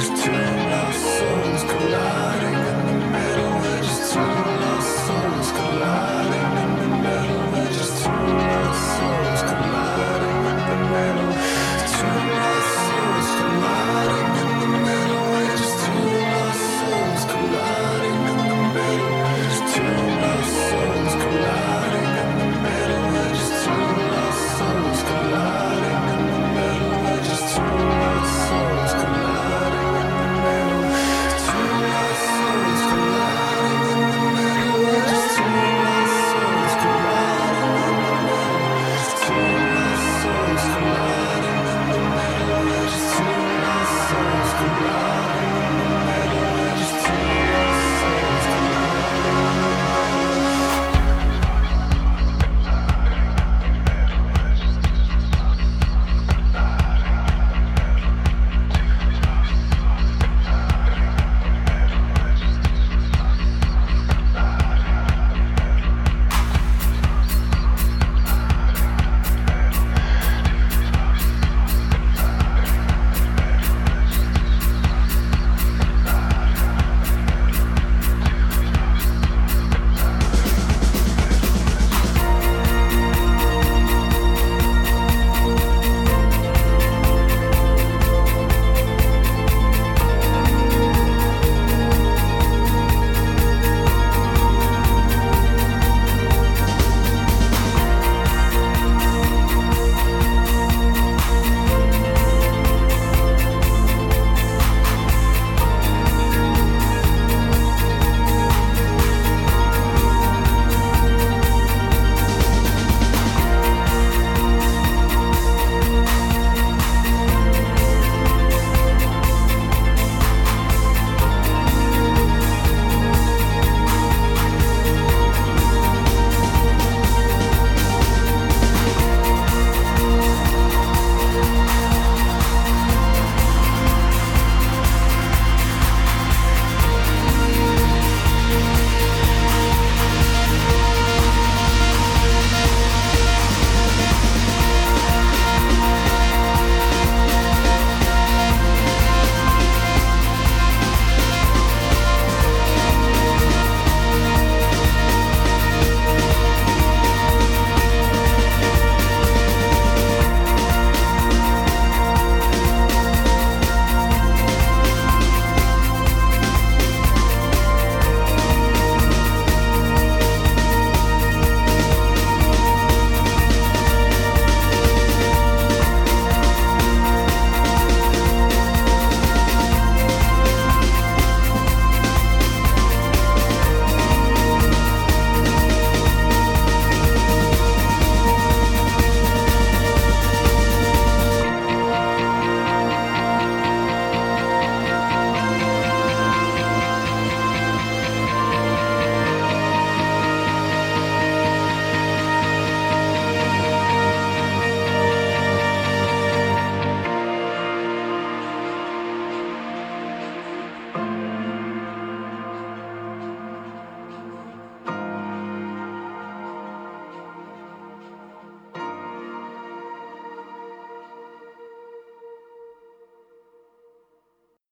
just too